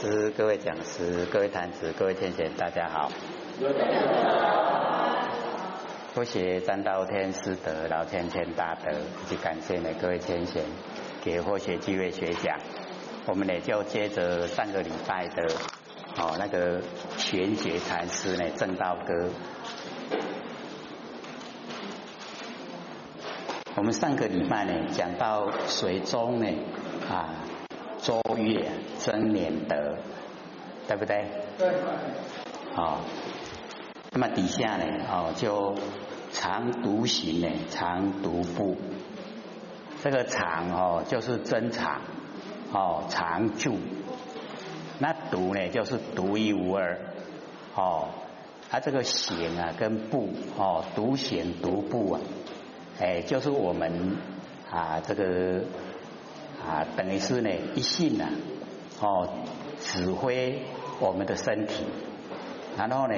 师、各位讲师、各位坛子、各位天贤，大家好。多谢三道天师德、老天天大德，以及感谢呢各位天贤给佛学机会学讲。我们呢就接着上个礼拜的哦那个玄觉禅师呢正道歌。我们上个礼拜呢讲到水中呢啊周月真年德，对不对？对。好，那么底下呢哦就常独行呢常独步，这个常哦就是真常哦常住，那独呢就是独一无二哦，它这个行啊跟步哦独行独步啊。哎，就是我们啊，这个啊，等于是呢，一性呢，哦，指挥我们的身体，然后呢，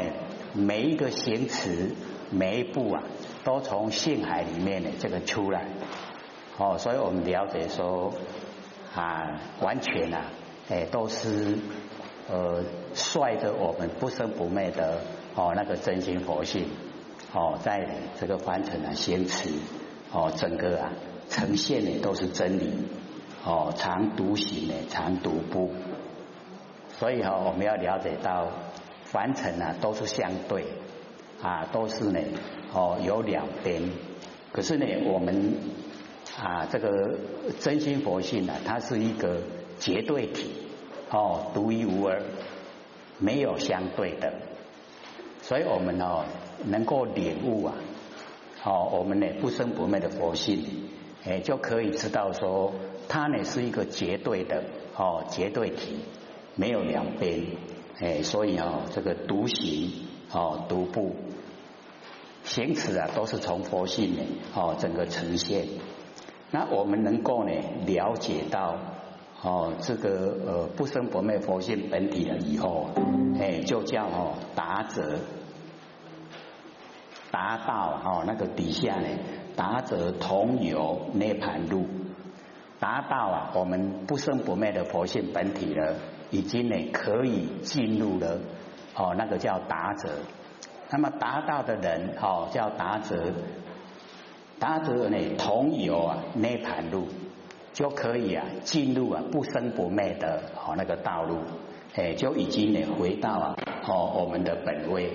每一个行词，每一步啊，都从性海里面呢这个出来，哦，所以我们了解说啊，完全啊，哎，都是呃，率着我们不生不灭的哦那个真心佛性。哦，在这个凡尘啊，先持哦，整个啊呈现的都是真理哦，常独行呢，常独步。所以哈，我们要了解到凡尘啊都是相对啊，都是呢哦有两边。可是呢，我们啊这个真心佛性呢，它是一个绝对体哦，独一无二，没有相对的。所以我们哦。能够领悟啊，哦，我们呢不生不灭的佛性，哎，就可以知道说，它呢是一个绝对的哦，绝对体，没有两边，哎，所以哦，这个独行哦，独步行持啊，都是从佛性呢哦，整个呈现。那我们能够呢了解到哦，这个呃不生不灭佛性本体了以后，哎，就叫哦达者。达到哦，那个底下呢，达者同有涅盘路，达到啊，我们不生不灭的佛性本体了，已经呢可以进入了哦，那个叫达者。那么达到的人哦，叫达者，达者呢同有啊涅盘路，就可以啊进入啊不生不灭的哦那个道路，哎，就已经呢回到啊哦我们的本位。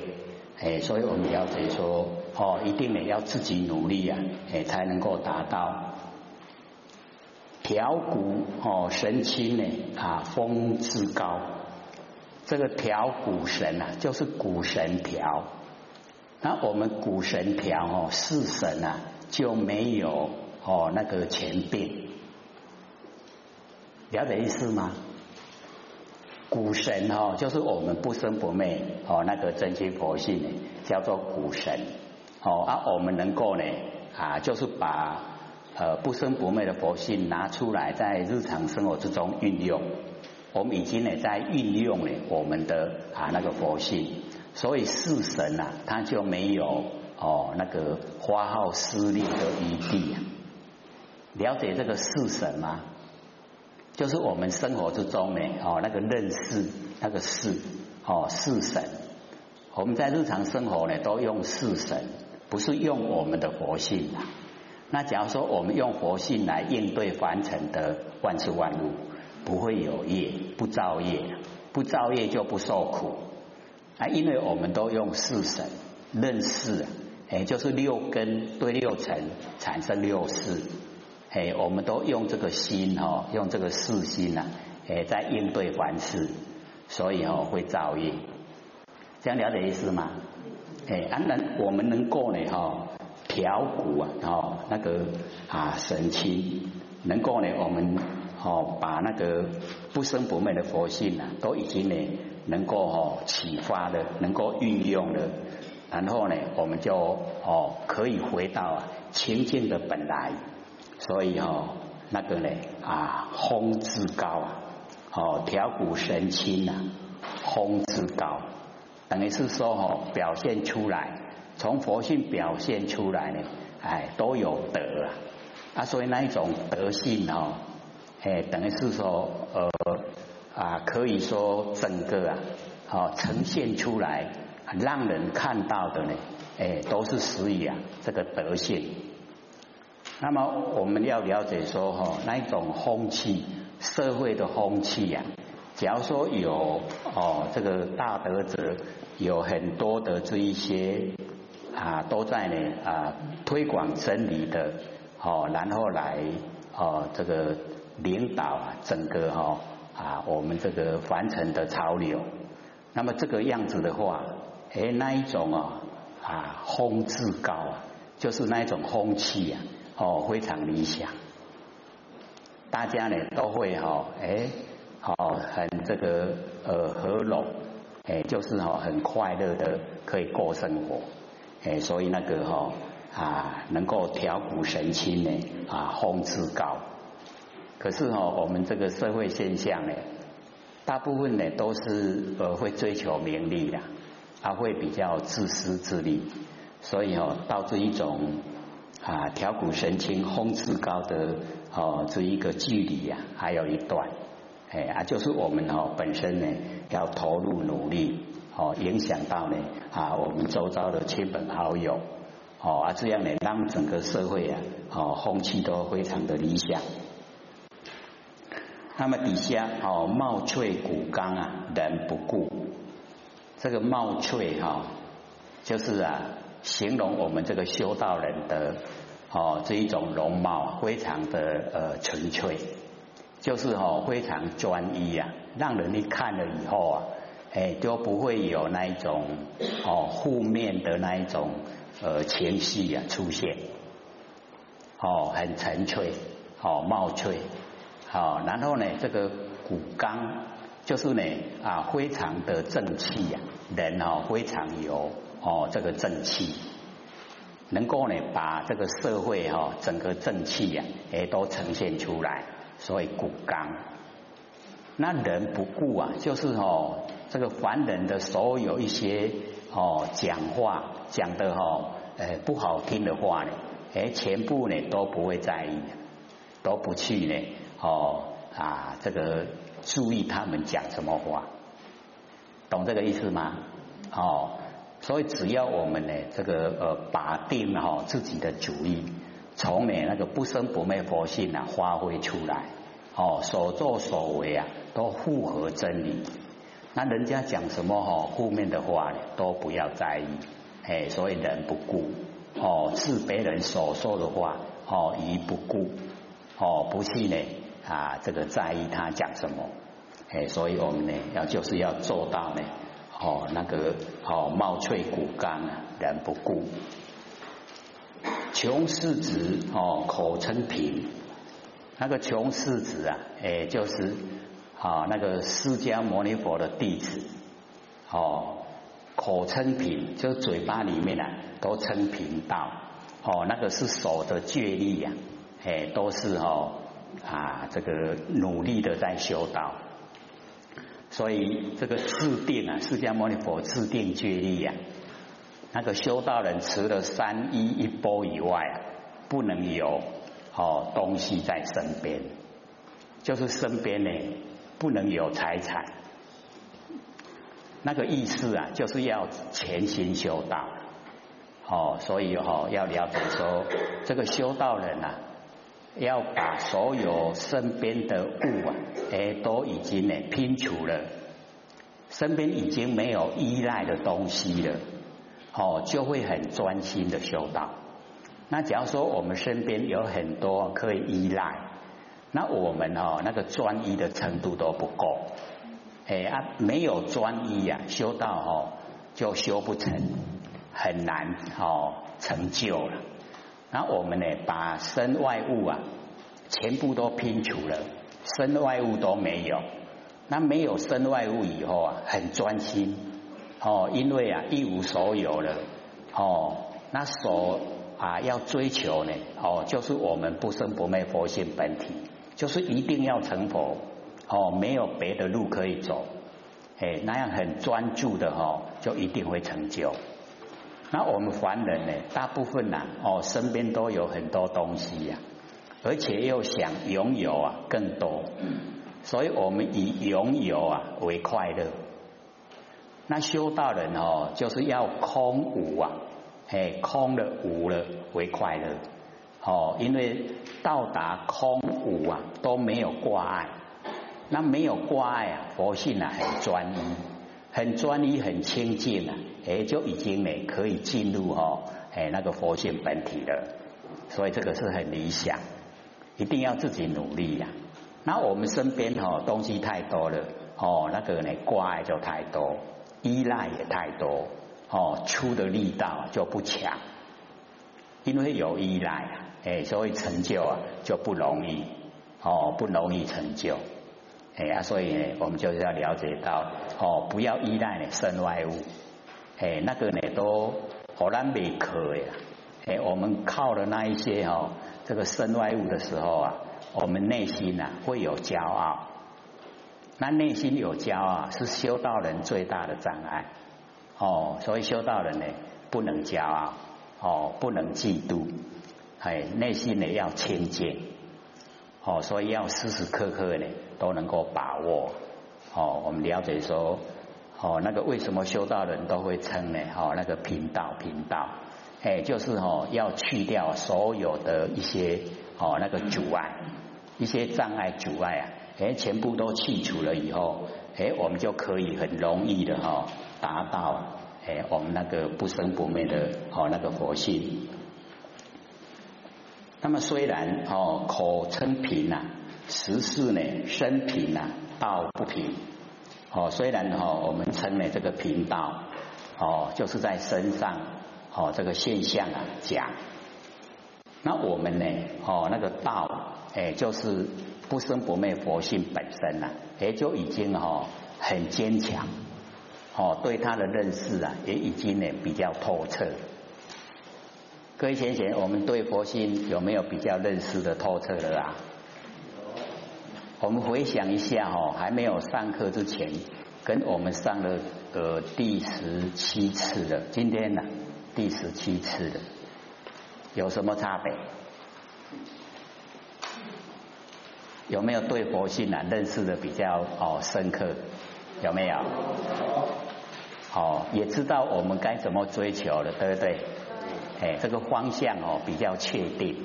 哎，所以我们了解说，哦，一定呢要自己努力啊，哎，才能够达到调骨哦神清呢啊风之高，这个调骨神啊，就是骨神调。那我们骨神调哦，四神啊就没有哦那个前病，了解意思吗？古神哦，就是我们不生不灭哦，那个真心佛性呢，叫做古神哦。啊，我们能够呢啊，就是把呃不生不灭的佛性拿出来，在日常生活之中运用。我们已经呢在运用呢我们的啊那个佛性，所以四神啊，它就没有哦那个花号施力的余地。了解这个四神吗？就是我们生活之中呢，哦，那个认识那个事，哦，四神，我们在日常生活呢都用四神，不是用我们的佛性啊。那假如说我们用活性来应对凡尘的万事万物，不会有业，不造业，不造业就不受苦啊。因为我们都用四神认识，哎，就是六根对六尘产生六识。哎，我们都用这个心哈，用这个四心呐，哎，在应对凡事，所以哦会造业，这样了解意思吗？哎，安然我们能够呢哈调骨啊，哦那个啊神清，能够呢我们哦把那个不生不灭的佛性啊，都已经呢能够哦启发的，能够运用的，然后呢我们就哦可以回到啊清净的本来。所以哦，那个呢啊，风之高啊，哦，调骨神清啊，风之高，等于是说哦，表现出来，从佛性表现出来呢，哎，都有德啊，啊，所以那一种德性哦，哎，等于是说呃啊，可以说整个啊，哦，呈现出来，让人看到的呢，哎，都是属于啊这个德性。那么我们要了解说哈，那一种风气，社会的风气呀，假如说有哦，这个大德者有很多的这一些啊，都在呢啊推广真理的哦，然后来哦这个领导啊整个哈啊我们这个凡尘的潮流，那么这个样子的话，哎那一种啊啊风至高啊，就是那一种风气呀。哦，非常理想，大家呢都会哈，哎，哦，很这个呃和拢，哎，就是哈很快乐的可以过生活，哎，所以那个哈啊能够调鼓神清呢啊风之高，可是哈我们这个社会现象呢，大部分呢都是呃会追求名利的，他会比较自私自利，所以哦导致一种。啊，调骨神清，风之高的哦，这一个距离呀，还有一段，哎啊，就是我们哦本身呢要投入努力哦，影响到呢啊我们周遭的亲朋好友哦啊，这样呢让整个社会啊哦风气都非常的理想。那么底下哦茂翠骨刚啊，人不顾，这个茂翠哈，就是啊形容我们这个修道人的。哦，这一种容貌非常的呃纯粹，就是哦非常专一呀，让人一看了以后啊，哎都不会有那一种哦负面的那一种呃情绪啊出现，哦很纯粹，哦貌翠，好，然后呢这个骨刚就是呢啊非常的正气呀，人哦非常有哦这个正气。能够呢，把这个社会哈整个正气呀，哎都呈现出来，所以骨刚。那人不顾啊，就是哦这个凡人的所有一些哦讲话讲的哈，呃不好听的话呢，哎全部呢都不会在意，都不去呢哦啊这个注意他们讲什么话，懂这个意思吗？哦。所以只要我们呢，这个呃，把定哈自己的主意，从呢那个不生不灭佛性啊发挥出来，哦，所作所为啊都符合真理。那人家讲什么哈负面的话呢，都不要在意，哎，所以人不顾哦，是别人所说的话哦，一不顾哦，不去呢啊，这个在意他讲什么，哎，所以我们呢要就是要做到呢。哦，那个哦，貌翠骨干啊，人不顾；穷世子哦，口称平。那个穷世子啊，哎，就是啊，那个释迦牟尼佛的弟子哦，口称平，就是嘴巴里面啊都称平道哦，那个是守的戒律呀，哎，都是哦啊，这个努力的在修道。所以这个制定啊，释迦牟尼佛制定戒律呀，那个修道人除了三衣一钵以外啊，不能有哦东西在身边，就是身边呢不能有财产。那个意思啊，就是要潜心修道。哦，所以哦要了解说，这个修道人啊。要把所有身边的物啊，哎，都已经呢拼除了，身边已经没有依赖的东西了，哦，就会很专心的修道。那假如说我们身边有很多可以依赖，那我们哦那个专一的程度都不够，哎啊，没有专一呀，修道哦就修不成，很难哦成就了。那我们呢，把身外物啊，全部都拼除了，身外物都没有。那没有身外物以后啊，很专心哦，因为啊一无所有了哦。那所啊要追求呢哦，就是我们不生不灭佛性本体，就是一定要成佛哦，没有别的路可以走。哎，那样很专注的哦，就一定会成就。那我们凡人呢，大部分呐，哦，身边都有很多东西呀，而且又想拥有啊更多，所以我们以拥有啊为快乐。那修道人哦，就是要空无啊，嘿，空了无了为快乐。哦，因为到达空无啊都没有挂碍，那没有挂碍啊，佛性啊很专一，很专一，很清净啊，哎，就已经呢可以进入哦，哎那个佛性本体了。所以这个是很理想，一定要自己努力呀。那我们身边哦东西太多了，哦那个呢挂碍就太多。依赖也太多哦，出的力道就不强，因为有依赖啊，哎，所以成就啊就不容易哦，不容易成就，哎啊，所以呢，我们就是要了解到哦，不要依赖呢身外物，哎，那个呢都好难没可呀，哎，我们靠了那一些哦，这个身外物的时候啊，我们内心呐会有骄傲。那内心有骄傲是修道人最大的障碍哦，所以修道人呢不能骄傲哦，不能嫉妒，哎，内心呢要清净哦，所以要时时刻刻呢都能够把握哦。我们了解说哦，那个为什么修道人都会称呢？哦，那个频道频道，哎，就是哦要去掉所有的一些哦那个阻碍，一些障碍阻碍啊。哎，全部都去除了以后，哎，我们就可以很容易的哈达到哎我们那个不生不灭的哦那个佛性。那么虽然哦口称平呐，实事呢身平呐道不平。哦，虽然哦我们称呢这个平道哦就是在身上哦这个现象啊讲，那我们呢哦那个道哎就是。不生不灭佛性本身呐，也就已经哈很坚强，哦，对他的认识啊，也已经呢比较透彻。各位贤贤，我们对佛性有没有比较认识的透彻的啦？我们回想一下哈，还没有上课之前，跟我们上了呃第十七次的，今天呢第十七次的，有什么差别？有没有对佛性啊认识的比较哦深刻？有没有？哦，也知道我们该怎么追求了，对不对？哎，这个方向哦比较确定。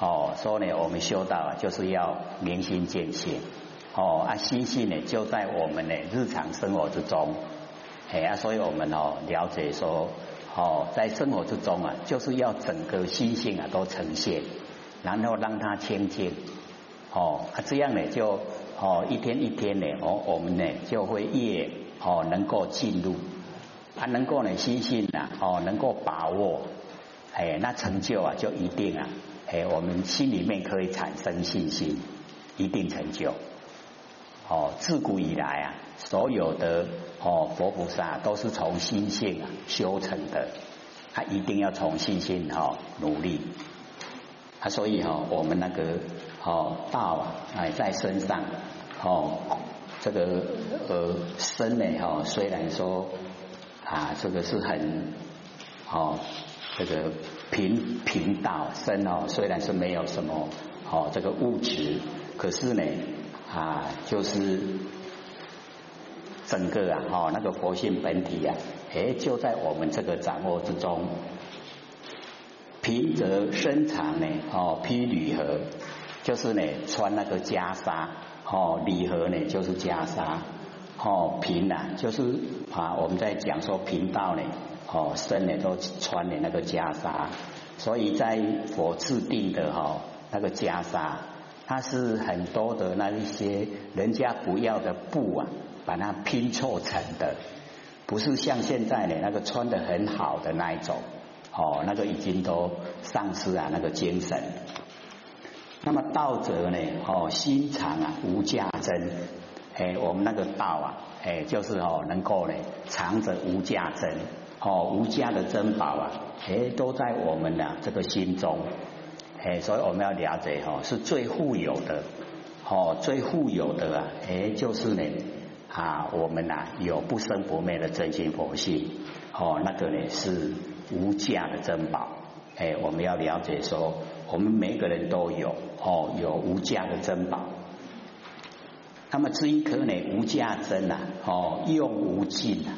哦，所以呢，我们修道啊，就是要明心见性。哦，啊，心性呢就在我们的日常生活之中。哎啊，所以我们哦了解说，哦，在生活之中啊，就是要整个心性啊都呈现，然后让它清净。哦，啊，这样呢，就哦，一天一天呢，哦，我们呢就会越哦能够进入，啊，能够呢心性呐，哦，能够把握，哎，那成就啊就一定啊，哎，我们心里面可以产生信心，一定成就。哦，自古以来啊，所有的哦佛菩萨都是从心性啊修成的，他一定要从心性哈努力，啊，所以哈我们那个。哦，道啊，哎，在身上，哦，这个呃身呢，哈，虽然说啊，这个是很，哦，这个平平道身哦，虽然是没有什么哦这个物质，可是呢，啊，就是整个啊，哦，那个佛性本体啊，哎，就在我们这个掌握之中，平则身长呢，哦，披铝合。就是呢，穿那个袈裟，哦，礼盒呢就是袈裟，哦，平呐就是啊，我们在讲说频道呢，哦，身呢都穿的那个袈裟，所以在佛制定的哈那个袈裟，它是很多的那一些人家不要的布啊，把它拼凑成的，不是像现在呢那个穿的很好的那一种，哦，那个已经都丧失了那个精神。那么道者呢？哦，心藏啊，无价珍。哎，我们那个道啊，哎，就是哦，能够呢藏着无价珍，哦，无价的珍宝啊，哎，都在我们的这个心中。哎，所以我们要了解哈，是最富有的，哦，最富有的啊，哎，就是呢啊，我们呐有不生不灭的真心佛性，哦，那个呢是无价的珍宝。哎，我们要了解说。我们每个人都有哦，有无价的珍宝。那么这一颗呢，无价真呐，哦，用无尽啊。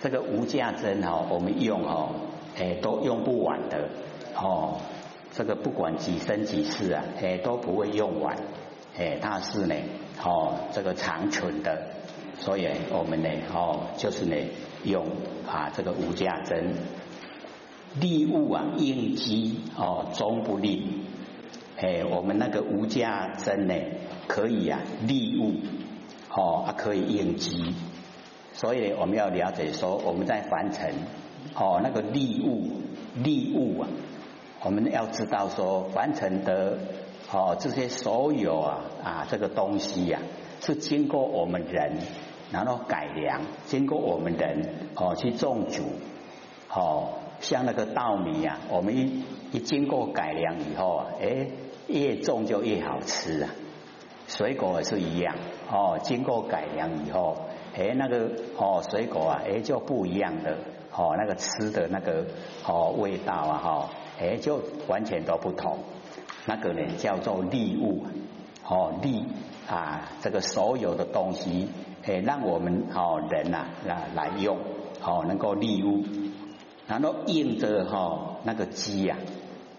这个无价真哦，我们用哦，哎，都用不完的哦。这个不管几生几世啊，哎，都不会用完。哎，它是呢，哦，这个长存的。所以我们呢，哦，就是呢，用啊这个无价真，利物啊应机哦，终不利。哎，我们那个无价真呢，可以啊利物，哦啊可以应机。所以我们要了解说，我们在凡尘，哦那个利物利物啊，我们要知道说，凡尘的哦这些所有啊啊这个东西呀，是经过我们人。然后改良，经过我们人哦去种植，哦像那个稻米呀，我们一一经过改良以后啊，哎越种就越好吃啊。水果也是一样哦，经过改良以后，哎那个哦水果啊，哎就不一样的哦那个吃的那个哦味道啊哈，哎就完全都不同。那个呢叫做利物哦利啊这个所有的东西。哎，让我们哦人呐来来用，哦能够利物，然后应着哈那个机呀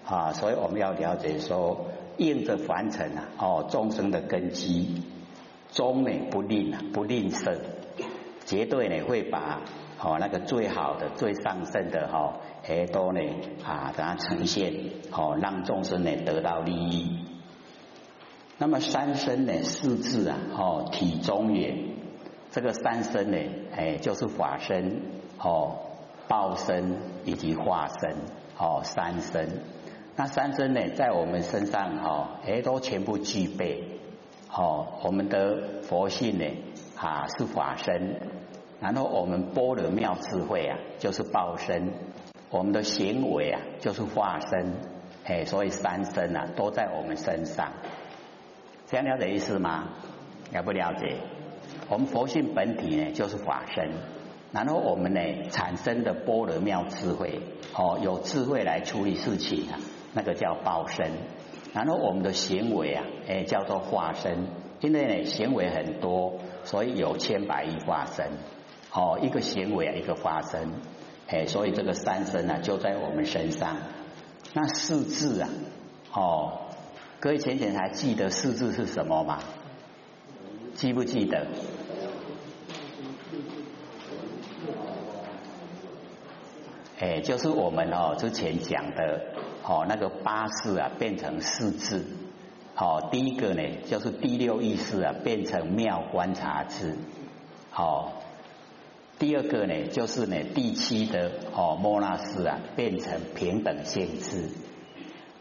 啊，所以我们要了解说，应着凡尘啊，哦众生的根基，终呢不吝啊不吝啬，绝对呢会把哦那个最好的最上圣的哈，哎都呢啊给它呈现，哦让众生呢得到利益。那么三身呢四字啊，哦体中也。这个三身呢，哎，就是法身、哦，报身以及化身，哦，三身。那三身呢，在我们身上，哈，哎，都全部具备。哦，我们的佛性呢，啊，是法身。然后我们般若妙智慧啊，就是报身。我们的行为啊，就是化身。哎，所以三身啊，都在我们身上。这样了解意思吗？了不了解？我们佛性本体呢，就是法身，然后我们呢产生的般若妙智慧，哦，有智慧来处理事情啊，那个叫报身。然后我们的行为啊，哎，叫做化身，因为呢行为很多，所以有千百亿化身。哦，一个行为，一个化身，哎，所以这个三身啊，就在我们身上。那四字啊，哦，各位浅浅还记得四字是什么吗？记不记得？哎，就是我们哦之前讲的哦那个八字啊变成四字，好，第一个呢就是第六意识啊变成妙观察智，好，第二个呢就是呢第七的哦摩那识啊变成平等性智，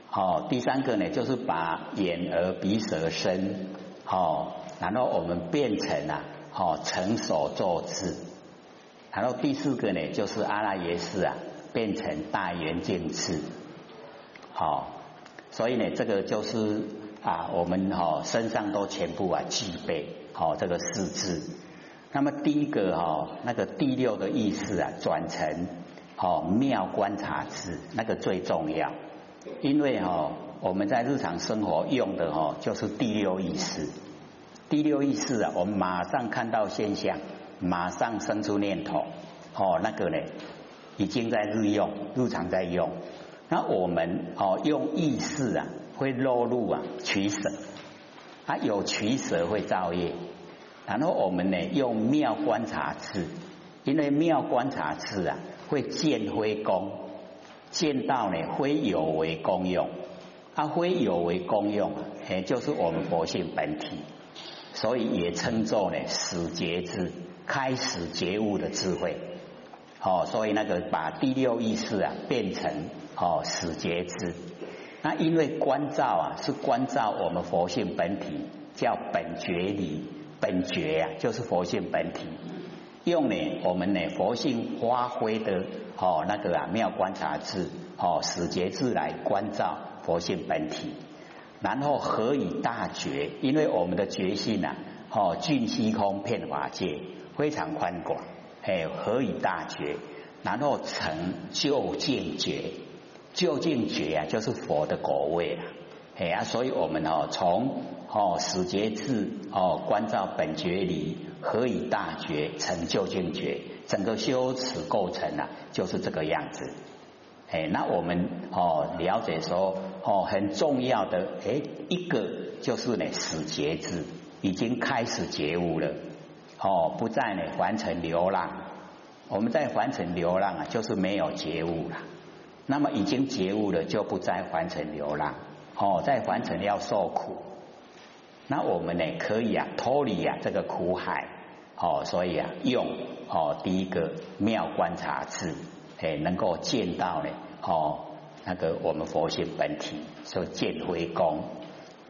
好，第三个呢就是把眼耳鼻舌身好。然后我们变成啊，好成所作智。然后第四个呢，就是阿拉耶识啊，变成大圆镜智。好，所以呢，这个就是啊，我们哈身上都全部啊具备好这个四智。那么第一个哈，那个第六个意识啊，转成好妙观察智，那个最重要。因为哈，我们在日常生活用的哈，就是第六意识。第六意识啊，我们马上看到现象，马上生出念头，哦，那个呢，已经在日用，日常在用。那我们哦，用意识啊，会落入啊取舍，啊有取舍会造业。然后我们呢，用妙观察智，因为妙观察智啊，会见非功，见到呢，非有为功用，啊，非有为功用，哎，就是我们佛性本体。所以也称作呢始觉智，开始觉悟的智慧。哦，所以那个把第六意识啊变成哦始觉智。那因为观照啊是观照我们佛性本体，叫本觉理，本觉啊就是佛性本体。用呢我们呢佛性发挥的哦那个啊妙观察智，哦始觉智来观照佛性本体。然后何以大觉？因为我们的觉性呐，哦，尽虚空遍法界，非常宽广。哎，何以大觉？然后成就见觉，究竟觉啊，就是佛的果位啊。哎呀，所以我们哦从哦始觉智哦观照本觉理，何以大觉成就竟觉，整个修持构成啊就是这个样子。哎，那我们哦了解说哦很重要的哎一个就是呢始觉智已经开始觉悟了哦不再呢凡尘流浪，我们在凡尘流浪啊就是没有觉悟了。那么已经觉悟了，就不再凡尘流浪哦，在凡尘要受苦。那我们呢，可以啊脱离啊这个苦海哦，所以啊用哦第一个妙观察智，哎能够见到呢哦那个我们佛性本体，说见回功，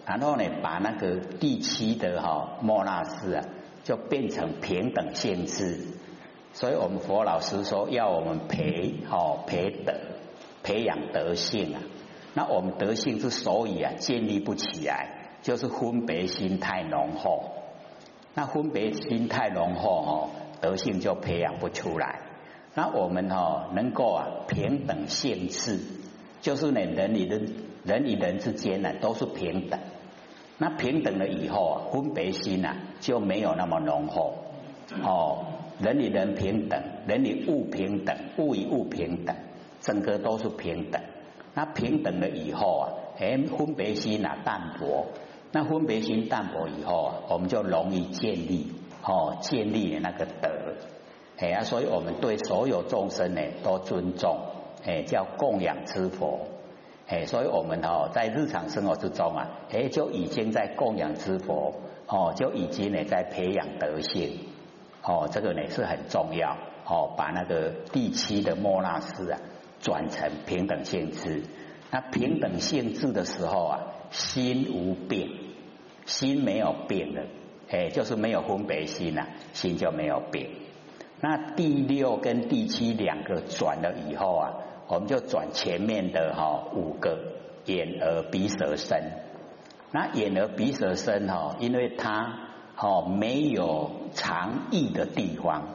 然后呢把那个第七的哈莫那斯啊，就变成平等性质。所以我们佛老师说要我们培哦培德。培养德性啊，那我们德性之所以啊建立不起来，就是分别心太浓厚。那分别心太浓厚哦，德性就培养不出来。那我们哦能够啊平等性质，就是呢人与人人与人之间呢都是平等。那平等了以后啊，分别心啊就没有那么浓厚哦。人与人平等，人与物平等，物与物平等。整个都是平等，那平等了以后啊，哎，分别心啊淡薄，那分别心淡薄以后啊，我们就容易建立哦，建立那个德，哎啊，所以我们对所有众生呢都尊重，哎，叫供养之佛，哎，所以我们哦在日常生活之中啊，哎，就已经在供养之佛，哦，就已经呢在培养德性，哦，这个呢是很重要，哦，把那个第七的莫那斯啊。转成平等性质，那平等性质的时候啊，心无变，心没有变的，哎，就是没有分别心呐，心就没有变。那第六跟第七两个转了以后啊，我们就转前面的哈五个眼耳鼻舌身。那眼耳鼻舌身哈，因为它哦没有藏意的地方，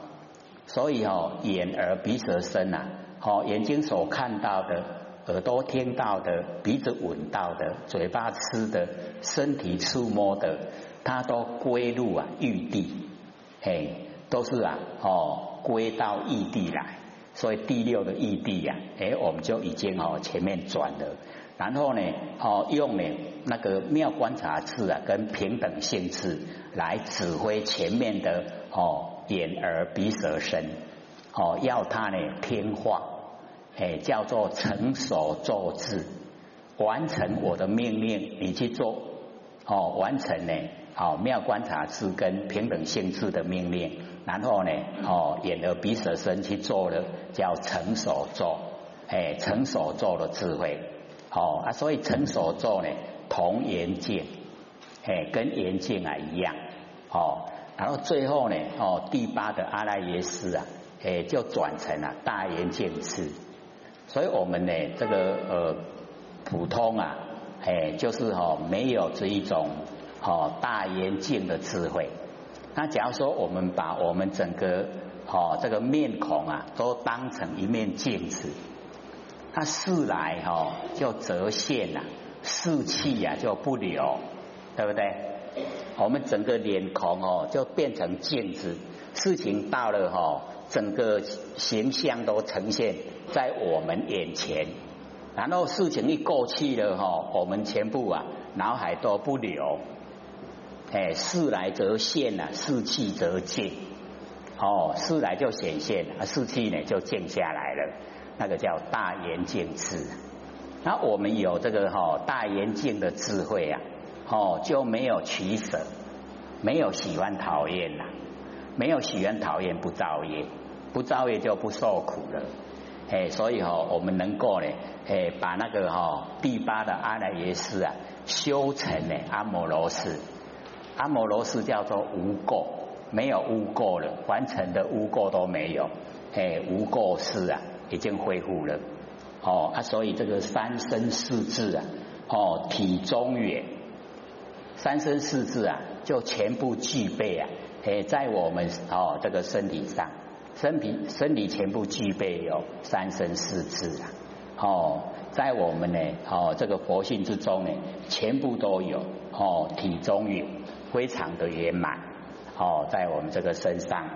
所以哦眼耳鼻舌身呐。好，眼睛所看到的，耳朵听到的，鼻子闻到的，嘴巴吃的，身体触摸的，它都归入啊异地，嘿，都是啊，哦，归到异地来。所以第六个异地呀，哎，我们就已经哦前面转了，然后呢，哦用呢那个妙观察智啊，跟平等性智来指挥前面的哦眼耳鼻舌身，哦要它呢听话。哎，叫做成手做智，完成我的命令，你去做哦，完成呢，哦，妙观察智跟平等性质的命令，然后呢，哦，眼耳鼻舌身去做了，叫成手做，哎，成手做的智慧，哦啊，所以成手做呢，同眼镜，哎，跟眼镜啊一样，哦，然后最后呢，哦，第八的阿赖耶识啊，哎，就转成了大眼镜智。所以我们呢，这个呃普通啊，哎，就是哈没有这一种哈大眼镜的智慧。那假如说我们把我们整个哈这个面孔啊，都当成一面镜子，它视来哈就折现了，视气呀就不留，对不对？我们整个脸孔哦就变成镜子，事情到了哈。整个形象都呈现在我们眼前，然后事情一过去了哈，我们全部啊脑海都不留，哎，事来则现啊，事去则静，哦，事来就显现，啊，事去呢就静下来了，那个叫大圆镜智。那我们有这个哈大圆镜的智慧啊，哦，就没有取舍，没有喜欢讨厌啦，没有喜欢讨厌不造业。不造业就不受苦了，哎，所以哈，我们能够呢，哎，把那个哈第八的阿赖耶识啊修成呢阿摩罗斯，阿摩罗斯叫做无垢，没有污垢了，完成的污垢都没有，哎，无垢识啊已经恢复了，哦啊，所以这个三身四智啊，哦体中远，三身四智啊就全部具备啊，诶，在我们哦这个身体上。身体身体全部具备有三身四智啊，哦，在我们呢哦这个佛性之中呢，全部都有哦，体中有，非常的圆满哦，在我们这个身上。